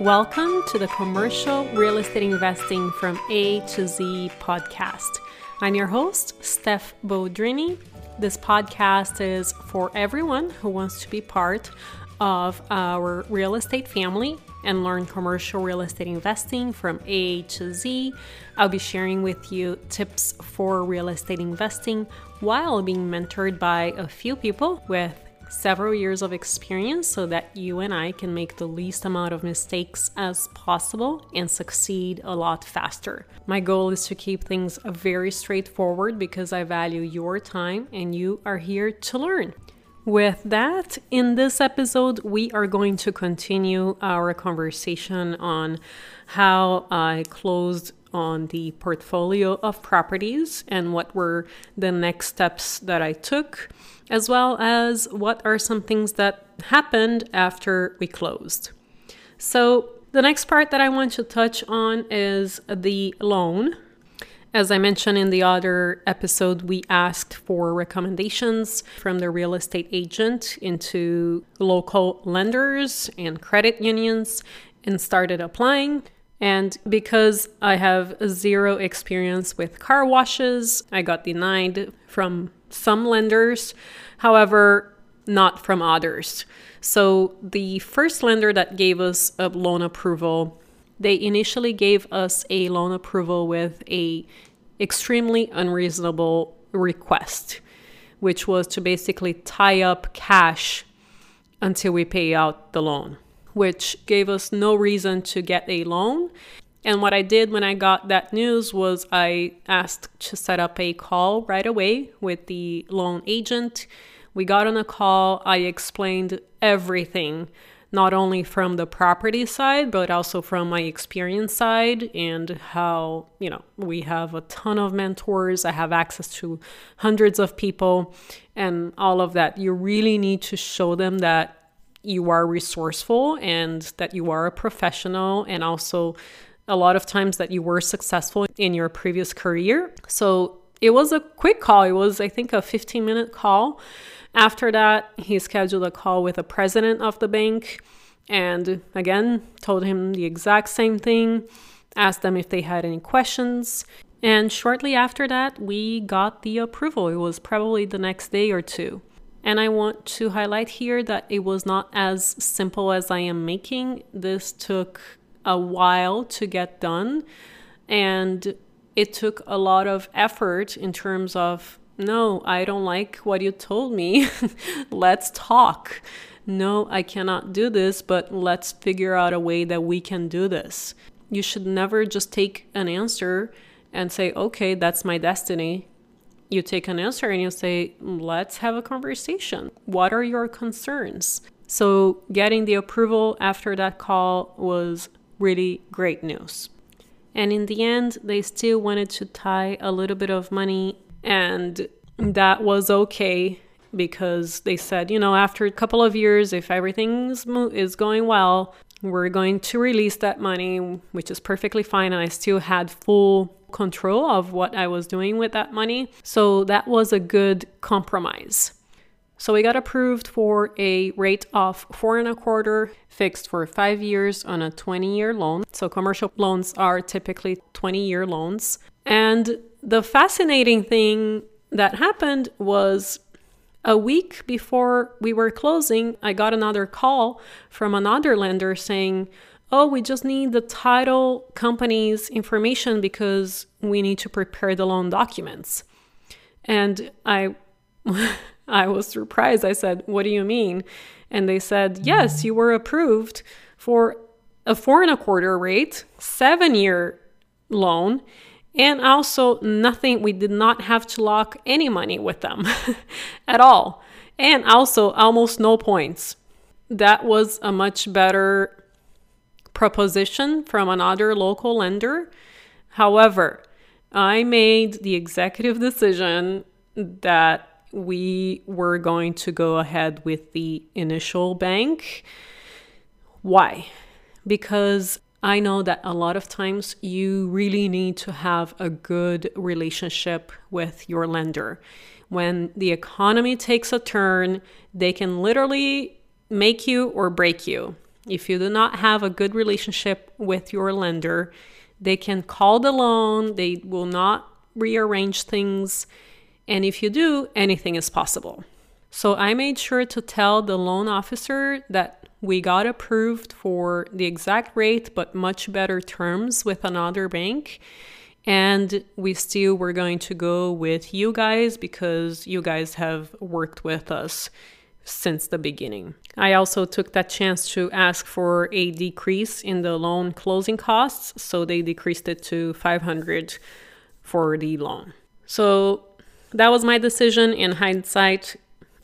Welcome to the Commercial Real Estate Investing from A to Z podcast. I'm your host, Steph Bodrini. This podcast is for everyone who wants to be part of our real estate family and learn commercial real estate investing from A to Z. I'll be sharing with you tips for real estate investing while being mentored by a few people with several years of experience so that you and I can make the least amount of mistakes as possible and succeed a lot faster. My goal is to keep things very straightforward because I value your time and you are here to learn. With that, in this episode, we are going to continue our conversation on how I closed on the portfolio of properties and what were the next steps that I took as well as what are some things that happened after we closed. So, the next part that I want to touch on is the loan. As I mentioned in the other episode, we asked for recommendations from the real estate agent into local lenders and credit unions and started applying. And because I have zero experience with car washes, I got denied from some lenders, however, not from others. So the first lender that gave us a loan approval, they initially gave us a loan approval with a extremely unreasonable request, which was to basically tie up cash until we pay out the loan, which gave us no reason to get a loan and what I did when I got that news was I asked to set up a call right away with the loan agent. We got on a call. I explained everything, not only from the property side, but also from my experience side and how, you know, we have a ton of mentors. I have access to hundreds of people and all of that. You really need to show them that you are resourceful and that you are a professional and also a lot of times that you were successful in your previous career. So it was a quick call. It was, I think, a 15 minute call. After that, he scheduled a call with the president of the bank and again told him the exact same thing, asked them if they had any questions. And shortly after that, we got the approval. It was probably the next day or two. And I want to highlight here that it was not as simple as I am making. This took a while to get done. And it took a lot of effort in terms of, no, I don't like what you told me. let's talk. No, I cannot do this, but let's figure out a way that we can do this. You should never just take an answer and say, okay, that's my destiny. You take an answer and you say, let's have a conversation. What are your concerns? So, getting the approval after that call was really great news. And in the end, they still wanted to tie a little bit of money, and that was okay because they said, you know, after a couple of years, if everything is going well, we're going to release that money, which is perfectly fine. And I still had full control of what I was doing with that money. So that was a good compromise. So we got approved for a rate of four and a quarter fixed for five years on a 20 year loan. So commercial loans are typically 20 year loans. And the fascinating thing that happened was a week before we were closing, I got another call from another lender saying, Oh, we just need the title company's information because we need to prepare the loan documents. And I I was surprised. I said, What do you mean? And they said, Yes, you were approved for a four and a quarter rate, seven year loan, and also nothing, we did not have to lock any money with them at all. And also almost no points. That was a much better proposition from another local lender. However, I made the executive decision that we were going to go ahead with the initial bank. Why? Because I know that a lot of times you really need to have a good relationship with your lender. When the economy takes a turn, they can literally make you or break you. If you do not have a good relationship with your lender, they can call the loan, they will not rearrange things. And if you do, anything is possible. So I made sure to tell the loan officer that we got approved for the exact rate, but much better terms with another bank. And we still were going to go with you guys because you guys have worked with us since the beginning. I also took that chance to ask for a decrease in the loan closing costs, so they decreased it to 500 for the loan. So that was my decision in hindsight.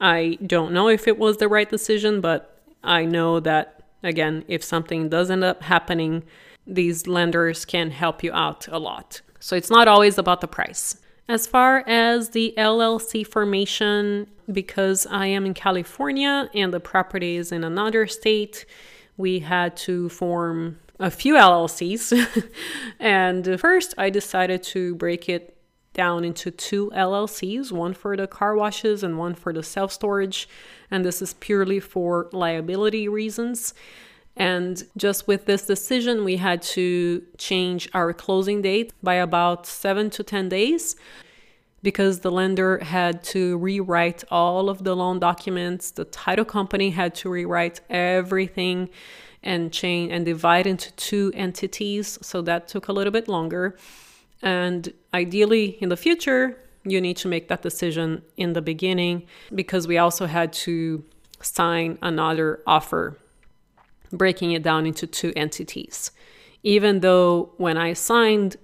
I don't know if it was the right decision, but I know that again, if something does end up happening, these lenders can help you out a lot. So it's not always about the price. As far as the LLC formation, because I am in California and the property is in another state, we had to form a few LLCs. and first, I decided to break it down into two LLCs one for the car washes and one for the self storage. And this is purely for liability reasons. And just with this decision, we had to change our closing date by about seven to 10 days because the lender had to rewrite all of the loan documents. The title company had to rewrite everything and change and divide into two entities. So that took a little bit longer. And ideally, in the future, you need to make that decision in the beginning because we also had to sign another offer breaking it down into two entities. Even though when I signed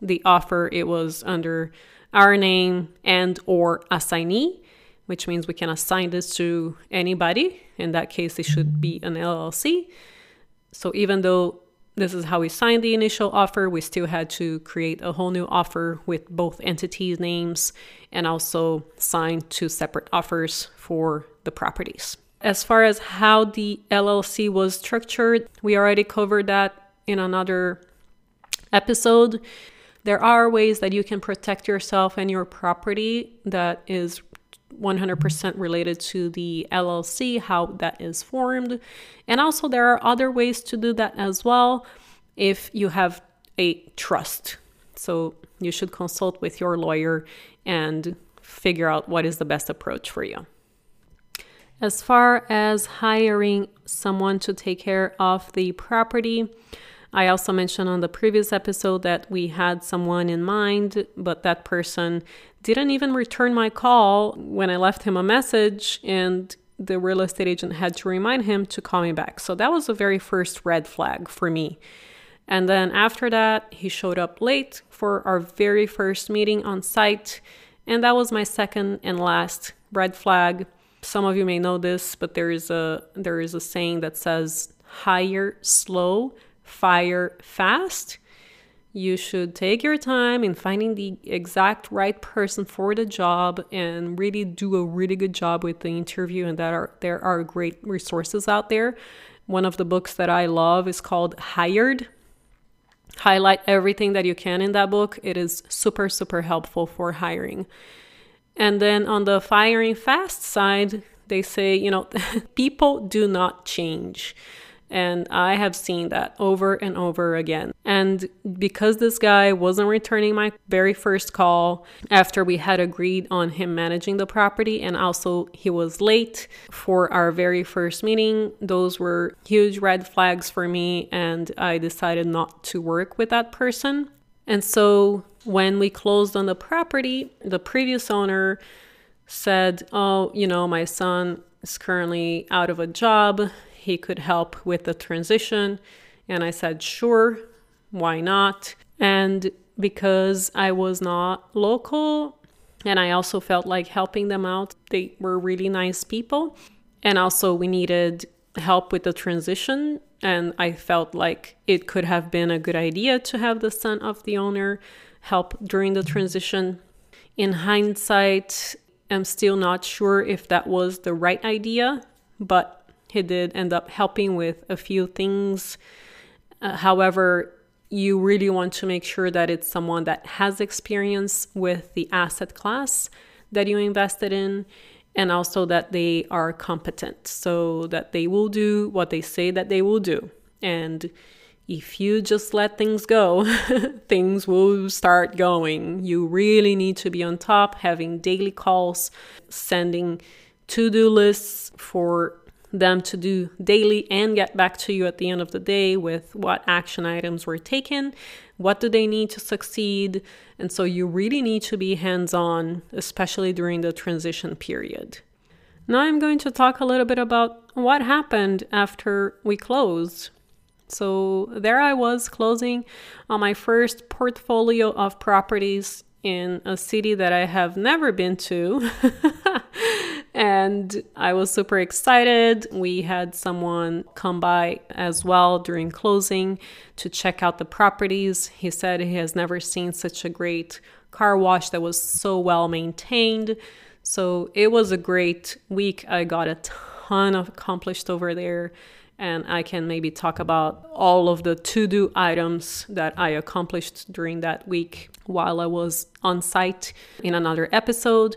the offer, it was under our name and or assignee, which means we can assign this to anybody. In that case, it should be an LLC. So even though this is how we signed the initial offer, we still had to create a whole new offer with both entities' names and also sign two separate offers for the properties. As far as how the LLC was structured, we already covered that in another episode. There are ways that you can protect yourself and your property that is 100% related to the LLC, how that is formed. And also, there are other ways to do that as well if you have a trust. So, you should consult with your lawyer and figure out what is the best approach for you. As far as hiring someone to take care of the property, I also mentioned on the previous episode that we had someone in mind, but that person didn't even return my call when I left him a message, and the real estate agent had to remind him to call me back. So that was the very first red flag for me. And then after that, he showed up late for our very first meeting on site, and that was my second and last red flag some of you may know this, but there is a there is a saying that says hire slow, fire fast. You should take your time in finding the exact right person for the job and really do a really good job with the interview and that are there are great resources out there. One of the books that I love is called Hired. Highlight everything that you can in that book. It is super super helpful for hiring. And then on the firing fast side, they say, you know, people do not change. And I have seen that over and over again. And because this guy wasn't returning my very first call after we had agreed on him managing the property, and also he was late for our very first meeting, those were huge red flags for me. And I decided not to work with that person. And so when we closed on the property, the previous owner said, Oh, you know, my son is currently out of a job. He could help with the transition. And I said, Sure, why not? And because I was not local and I also felt like helping them out, they were really nice people. And also, we needed help with the transition. And I felt like it could have been a good idea to have the son of the owner help during the transition. In hindsight, I'm still not sure if that was the right idea, but he did end up helping with a few things. Uh, however, you really want to make sure that it's someone that has experience with the asset class that you invested in and also that they are competent so that they will do what they say that they will do. And if you just let things go, things will start going. You really need to be on top, having daily calls, sending to do lists for them to do daily and get back to you at the end of the day with what action items were taken, what do they need to succeed. And so you really need to be hands on, especially during the transition period. Now I'm going to talk a little bit about what happened after we closed. So there I was closing on my first portfolio of properties in a city that I have never been to. and I was super excited. We had someone come by as well during closing to check out the properties. He said he has never seen such a great car wash that was so well maintained. So it was a great week. I got a ton of accomplished over there and I can maybe talk about all of the to do items that I accomplished during that week while I was on site in another episode.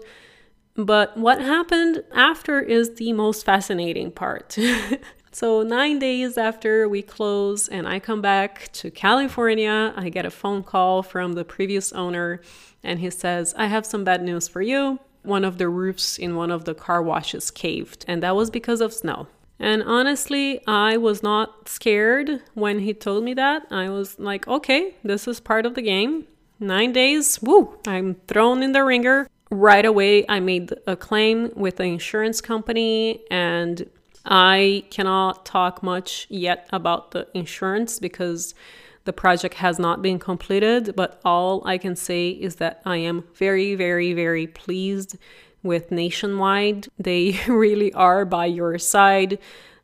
But what happened after is the most fascinating part. so, nine days after we close and I come back to California, I get a phone call from the previous owner, and he says, I have some bad news for you. One of the roofs in one of the car washes caved, and that was because of snow. And honestly, I was not scared when he told me that. I was like, okay, this is part of the game. Nine days, woo, I'm thrown in the ringer. Right away, I made a claim with the insurance company, and I cannot talk much yet about the insurance because the project has not been completed. But all I can say is that I am very, very, very pleased with Nationwide. They really are by your side.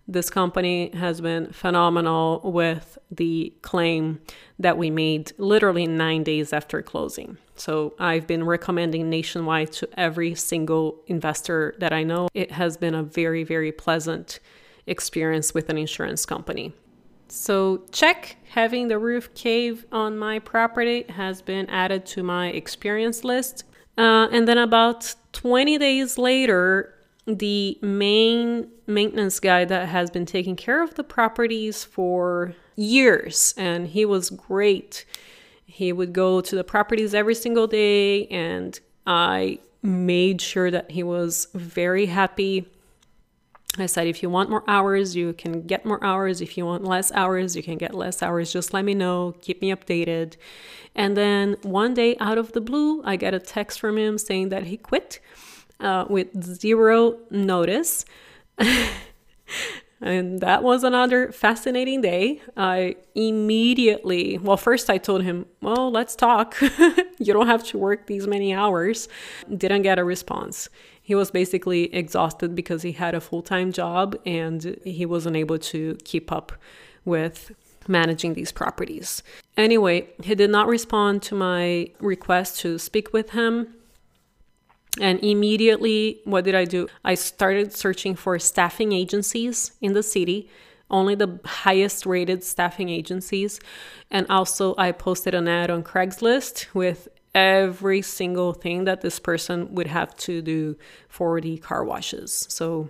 This company has been phenomenal with the claim that we made literally nine days after closing. So I've been recommending Nationwide to every single investor that I know. It has been a very, very pleasant experience with an insurance company. So, check having the roof cave on my property has been added to my experience list. Uh, and then about 20 days later, the main maintenance guy that has been taking care of the properties for years, and he was great. He would go to the properties every single day, and I made sure that he was very happy. I said, if you want more hours, you can get more hours. If you want less hours, you can get less hours. Just let me know, keep me updated. And then one day, out of the blue, I get a text from him saying that he quit uh, with zero notice. and that was another fascinating day. I immediately, well, first I told him, well, let's talk. you don't have to work these many hours. Didn't get a response. He was basically exhausted because he had a full time job and he wasn't able to keep up with managing these properties. Anyway, he did not respond to my request to speak with him. And immediately, what did I do? I started searching for staffing agencies in the city, only the highest rated staffing agencies. And also, I posted an ad on Craigslist with every single thing that this person would have to do for the car washes. So,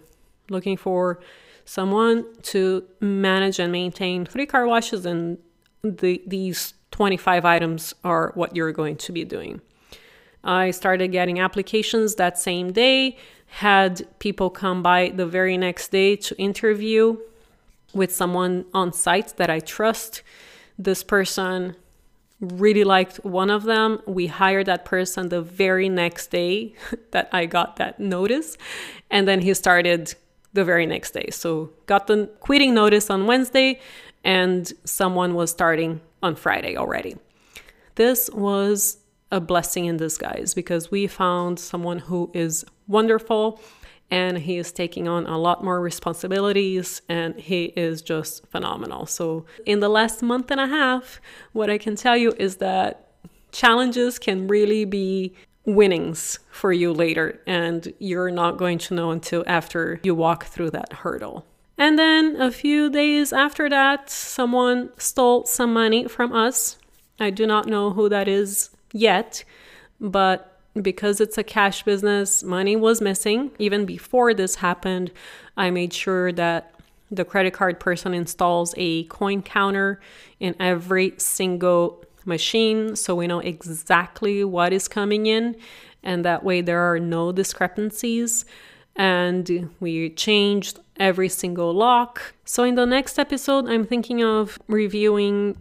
looking for someone to manage and maintain three car washes, and the, these 25 items are what you're going to be doing. I started getting applications that same day, had people come by the very next day to interview with someone on site that I trust. This person really liked one of them. We hired that person the very next day that I got that notice. And then he started the very next day. So, got the quitting notice on Wednesday, and someone was starting on Friday already. This was a blessing in disguise because we found someone who is wonderful and he is taking on a lot more responsibilities and he is just phenomenal. So, in the last month and a half, what I can tell you is that challenges can really be winnings for you later, and you're not going to know until after you walk through that hurdle. And then a few days after that, someone stole some money from us. I do not know who that is yet, but because it's a cash business, money was missing. Even before this happened, I made sure that the credit card person installs a coin counter in every single machine so we know exactly what is coming in and that way there are no discrepancies and we changed every single lock. So in the next episode I'm thinking of reviewing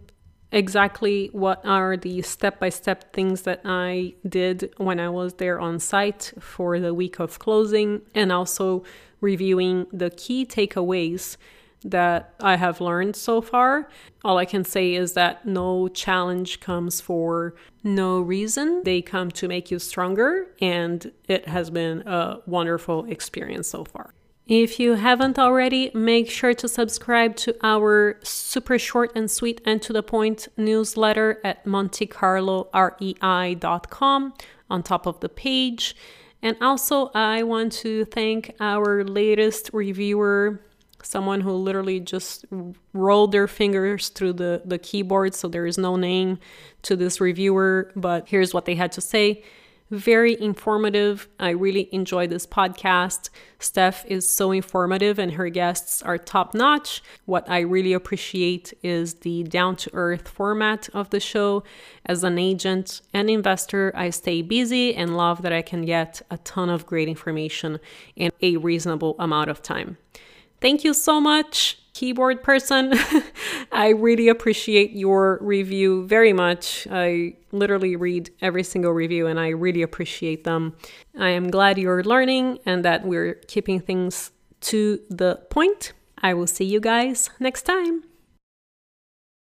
exactly what are the step by step things that I did when I was there on site for the week of closing, and also reviewing the key takeaways that I have learned so far. All I can say is that no challenge comes for no reason. They come to make you stronger, and it has been a wonderful experience so far. If you haven't already, make sure to subscribe to our super short and sweet and to the point newsletter at montecarlorei.com on top of the page. And also, I want to thank our latest reviewer, someone who literally just rolled their fingers through the, the keyboard, so there is no name to this reviewer, but here's what they had to say very informative. I really enjoy this podcast. Steph is so informative and her guests are top notch. What I really appreciate is the down to earth format of the show. As an agent and investor, I stay busy and love that I can get a ton of great information in a reasonable amount of time. Thank you so much keyboard person. I really appreciate your review very much. I literally read every single review and I really appreciate them. I am glad you're learning and that we're keeping things to the point. I will see you guys next time.